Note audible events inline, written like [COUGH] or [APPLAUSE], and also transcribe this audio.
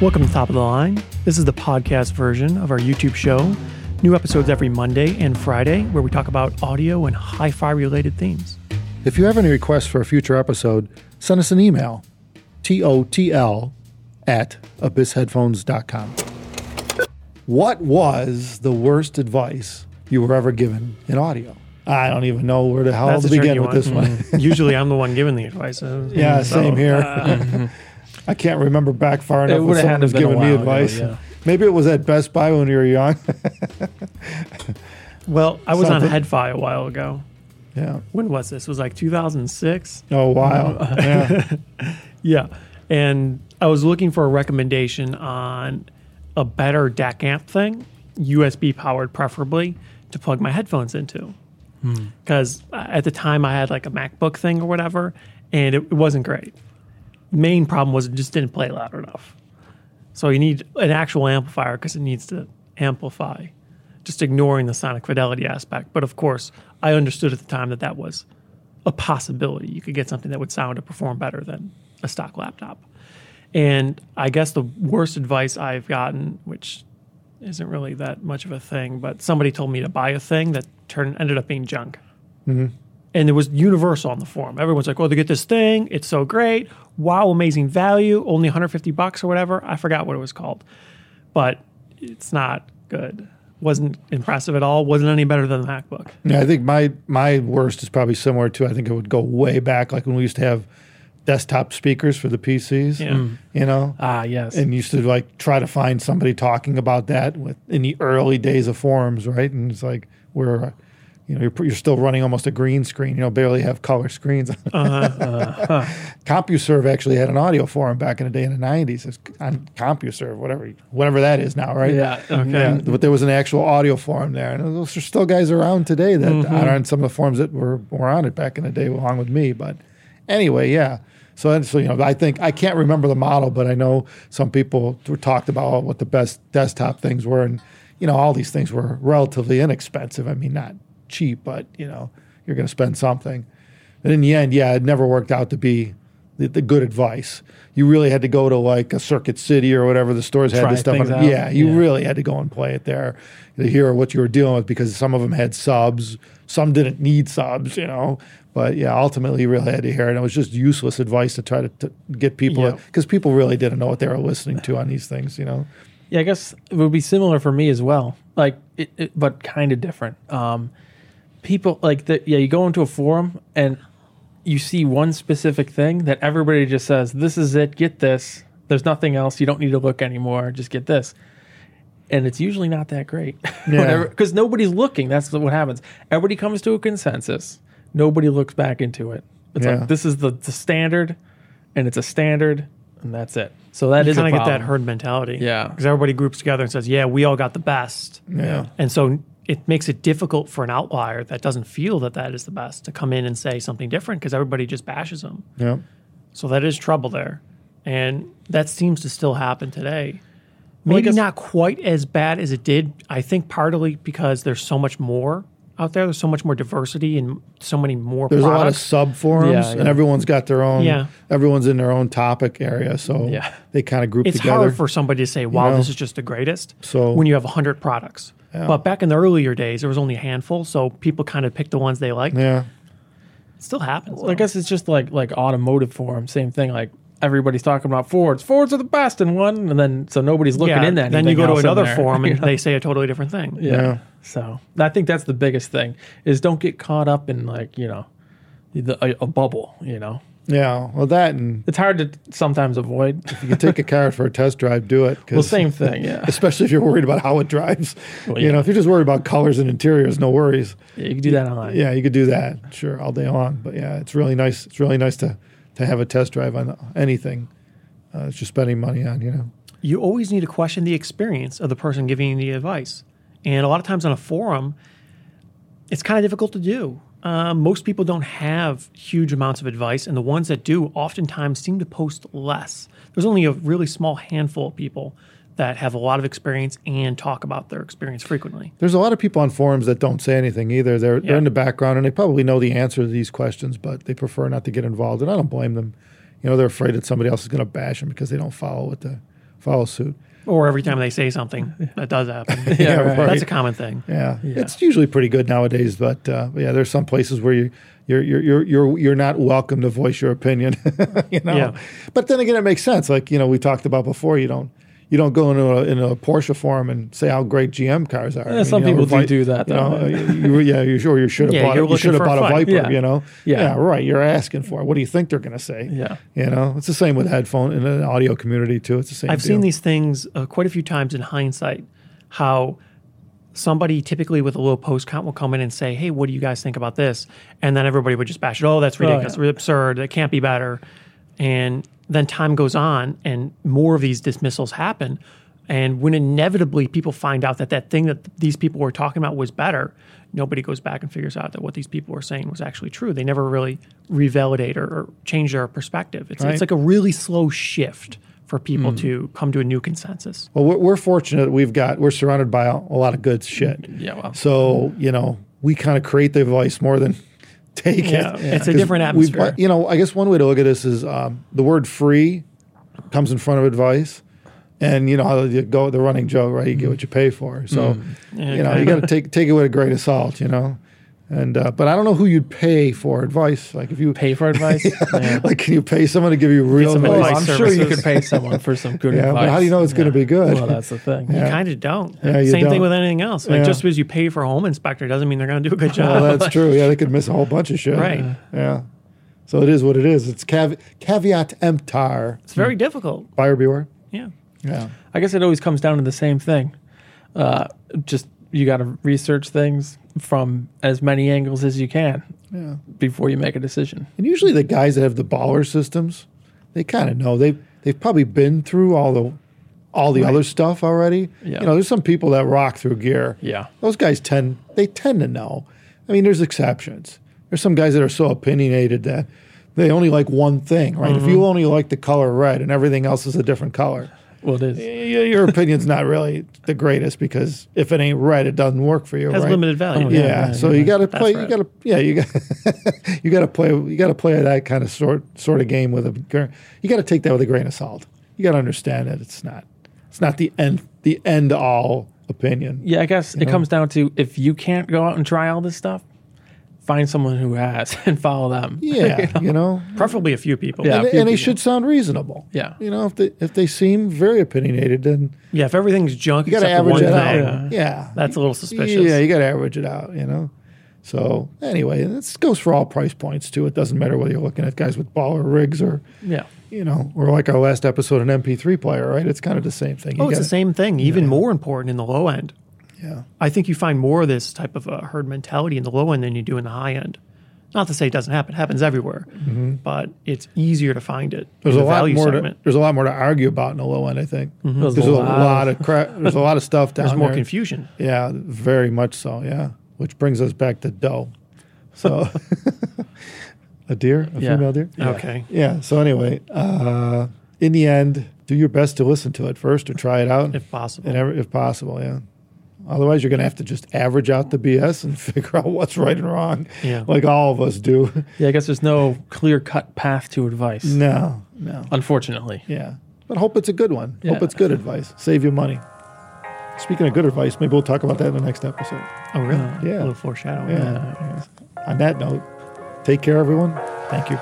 Welcome to Top of the Line. This is the podcast version of our YouTube show. New episodes every Monday and Friday where we talk about audio and hi fi related themes. If you have any requests for a future episode, send us an email totl at abyssheadphones.com. What was the worst advice you were ever given in audio? I don't even know where the hell That's to begin with this one. Mm. Usually I'm the one giving the advice. [LAUGHS] yeah, so, same here. uh, [LAUGHS] I can't remember back far enough when would've someone had was been a giving me while ago, advice. yeah. Maybe it was at Best Buy when you were young. [LAUGHS] well, I was on Something. HeadFi a while ago. yeah. When was this? It was like 2006. Oh, wow. yeah. [LAUGHS] Yeah. And I was looking for a recommendation on a better DAC amp thing, USB powered preferably, to plug my headphones into. Hmm. Because uh, at the time I had like a MacBook thing or whatever, and it, it wasn't great. Main problem was it just didn't play loud enough. So you need an actual amplifier because it needs to amplify, just ignoring the sonic fidelity aspect. But of course, I understood at the time that that was a possibility. You could get something that would sound or perform better than a stock laptop. And I guess the worst advice I've gotten, which isn't really that much of a thing, but somebody told me to buy a thing that turned ended up being junk. Mm-hmm. And it was universal on the forum. Everyone's like, "Oh, they get this thing. It's so great. Wow, amazing value. Only 150 bucks or whatever. I forgot what it was called, but it's not good. Wasn't impressive at all. Wasn't any better than the MacBook. Yeah, I think my my worst is probably similar to. I think it would go way back, like when we used to have desktop speakers for the PCs. Yeah. You know, Ah, yes. and used to like try to find somebody talking about that with in the early days of forums, right? And it's like we're, you know, you're, you're still running almost a green screen. You know, barely have color screens. [LAUGHS] Uh-huh, uh-huh. CompuServe actually had an audio forum back in the day in the '90s. It's on CompuServe, whatever, whatever that is now, right? yeah. Okay. Yeah, but there was an actual audio forum there, and those are still guys around today that mm-hmm. are on some of the forums that were, were on it back in the day, along with me. But anyway, yeah. So, so you know, I think I can't remember the model, but I know some people were talked about what the best desktop things were, and you know, all these things were relatively inexpensive. I mean, not cheap, but you know, you're going to spend something. And in the end, yeah, it never worked out to be the, the good advice. You really had to go to like a Circuit City or whatever the stores had Try this stuff. on. Yeah, you Yeah. really had to go and play it there to hear what you were dealing with because some of them had subs, some didn't need subs, you know. But yeah, ultimately, you really had to hear it. And it was just useless advice to try to, to get people Yeah. because people really didn't know what they were listening to on these things, you know. Yeah, I guess it would be similar for me as well. Like, it, it, but kind of different. Um, people like that. yeah, you go into a forum and you see one specific thing that everybody just says, "This is it. Get this." There's nothing else. You don't need to look anymore. Just get this. And it's usually not that great. [LAUGHS] Yeah. Because nobody's looking. That's what happens. Everybody comes to a consensus. Nobody looks back into it. It's Yeah. like this is the, the standard, and it's a standard, and that's it. So that you is kind of get that herd mentality. Yeah. Because everybody groups together and says, yeah, we all got the best. Yeah. And so it makes it difficult for an outlier that doesn't feel that that is the best to come in and say something different because everybody just bashes them. Yeah. So that is trouble there. And that seems to still happen today. Maybe guess- not quite as bad as it did. I think partly because there's so much more out there. There's so much more diversity and so many more There's a lot of sub forums, Yeah, and everyone's got their own. Yeah. Everyone's in their own topic area, so Yeah. they kind of group it's together. hard for somebody to say, "Wow, know? this is just the greatest." So- when you have hundred products, but back in the earlier days, there was only a handful, so people kind of picked the ones they liked. yeah. It still happens. Well, I guess it's just like like automotive forum, same thing. Like everybody's talking about Fords. Fords are the best in one, and then so nobody's looking yeah, in that. Then you go to another forum and [LAUGHS] they say a totally different thing. yeah. Yeah. So I think that's the biggest thing is don't get caught up in like you know the, a, a bubble. You know, Yeah. Well, that and it's hard to sometimes avoid. if you can take a car for a test drive, do it. 'cause- well, same thing. Yeah, [LAUGHS] Especially if you're worried about how it drives. Well, You yeah. know, if you're just worried about colors and interiors, no worries. yeah you can do that online. Yeah, you could do that, sure, all day long. But yeah, it's really nice. It's really nice to to have a test drive on anything. Uh, that you're spending money on. You know. You always need to question the experience of the person giving you the advice, and a lot of times on a forum, it's kind of difficult to do. Um, most people don't have huge amounts of advice, and the ones that do oftentimes seem to post less. There's only a really small handful of people that have a lot of experience and talk about their experience frequently. There's a lot of people on forums that don't say anything either. They're Yeah. they're in the background and they probably know the answer to these questions, but they prefer not to get involved. And I don't blame them. You know, they're afraid that somebody else is going to bash them because they don't follow what the follow suit. Or every time they say something, that does happen. [LAUGHS] Yeah, right. That's a common thing. Yeah. it's usually pretty good nowadays. But uh, yeah, there's some places where you you're you're you're you're, you're not welcome to voice your opinion. [LAUGHS] you know. Yeah. But then again, it makes sense. Like you know, we talked about before. You don't you don't go into a, into a Porsche forum and say how great GM cars are. I mean, some you know, people do Vi- do that, You though. know, you, yeah, you sure you should have Yeah, bought a, you should have for a bought a. Viper. Yeah. You know. Yeah. right. You're asking for it. What do you think they're going to say? Yeah. You know, it's the same with headphone in the audio community too. It's the same. I've deal. seen these things uh, quite a few times in hindsight. How somebody typically with a low post count will come in and say, "Hey, what do you guys think about this?" And then everybody would just bash it. Oh, that's ridiculous, yeah. absurd. It can't be better. And then time goes on, and more of these dismissals happen. And when inevitably people find out that that thing that these people were talking about was better, nobody goes back and figures out that what these people were saying was actually true. They never really revalidate or, or change their perspective. It's, Right. it's like a really slow shift for people hmm. to come to a new consensus. Well, we're, we're fortunate. We've got we're surrounded by a, a lot of good shit. Yeah, well. So you know, we kind of create the advice more than take Yeah, it. it's a different atmosphere. You know, I guess one way to look at this is um, the word "free" comes in front of advice, and you know how you go the running joke, right? You get what you pay for. So Yeah, you know, you got to take take it with a grain of salt. You know. And uh, but I don't know who you'd pay for advice. Like if you Pay for advice? [LAUGHS] yeah. like, can you pay someone to give you real some advice? advice I'm sure you could pay someone for some good [LAUGHS] Yeah, advice. but how do you know it's going to be good? Well, that's the thing. You kind of don't. Yeah, Same don't. thing with anything else. Like Yeah. just because you pay for a home inspector doesn't mean they're going to do a good job. Well, that's [LAUGHS] true. Yeah, they could miss a whole bunch of shit. Right. Yeah. So it is what it is. It's cav- caveat emptor. it's very difficult. Buyer beware. Yeah. Yeah. I guess it always comes down to the same thing. Uh, just you got to research things from as many angles as you can Yeah. before you make a decision. And usually the guys that have the baller systems, they kind of know. They they've probably been through all the all the other stuff already. Yeah. You know, there's some people that rock through gear. Yeah. Those guys tend they tend to know. I mean, there's exceptions. There's some guys that are so opinionated that they only like one thing, right? If Mm-hmm. you only like the color red and everything else is a different color, Well, it is. y- your opinion's not really the greatest because if it ain't right, it doesn't work for you. Has right? limited value. Oh, Yeah, yeah, so yeah, you got to That's play. You got to yeah. You got [LAUGHS] you got to play. You got to play that kind of sort sort of game with a. You got to take that with a grain of salt. You got to understand that it's not. It's not the end. The end all opinion. Yeah, I guess it know? comes down to if you can't go out and try all this stuff, find someone who has [LAUGHS] and follow them. [LAUGHS] Yeah, you know. Preferably a few people. Yeah. and, and they should sound reasonable. Yeah. You know, if they if they seem very opinionated, then Yeah, if everything's junk you got to average it out. Yeah. that's a little suspicious. Yeah, you got to average it out. You know. So anyway, this goes for all price points too. It doesn't matter whether you're looking at guys with baller rigs or Yeah. you know, or like our last episode, an MP3 player, right? It's kind of the same thing. Oh, you Oh, it's the gotta- same thing. Even more important in the low end. Yeah. I think you find more of this type of uh, herd mentality in the low end than you do in the high end. Not to say it doesn't happen; it happens everywhere, but it's easier to find it. Mm-hmm. There's in a the lot value more. To, there's a lot more to argue about in the low end. I think There's there's a lot of crap. [LAUGHS] There's a lot of stuff down there. There's more there. confusion. Yeah, very much so. Yeah, which brings us back to dough. So, [LAUGHS] a deer, a Yeah. female deer. Okay. Yeah. So anyway, uh, in the end, do your best to listen to it first or try it out, If possible. and ever, if possible. Yeah. Otherwise, you're going to have to just average out the BS and [LAUGHS] figure out what's right and wrong, Yeah. like all of us do. Yeah, I guess there's no clear cut path to advice. no, no. Unfortunately. Yeah. But hope it's a good one. Hope it's good advice. Save you money. Speaking of good advice, maybe we'll talk about that in the next episode. Oh, really? Yeah. A little foreshadowing. Yeah. On that note, take care, everyone. Thank you.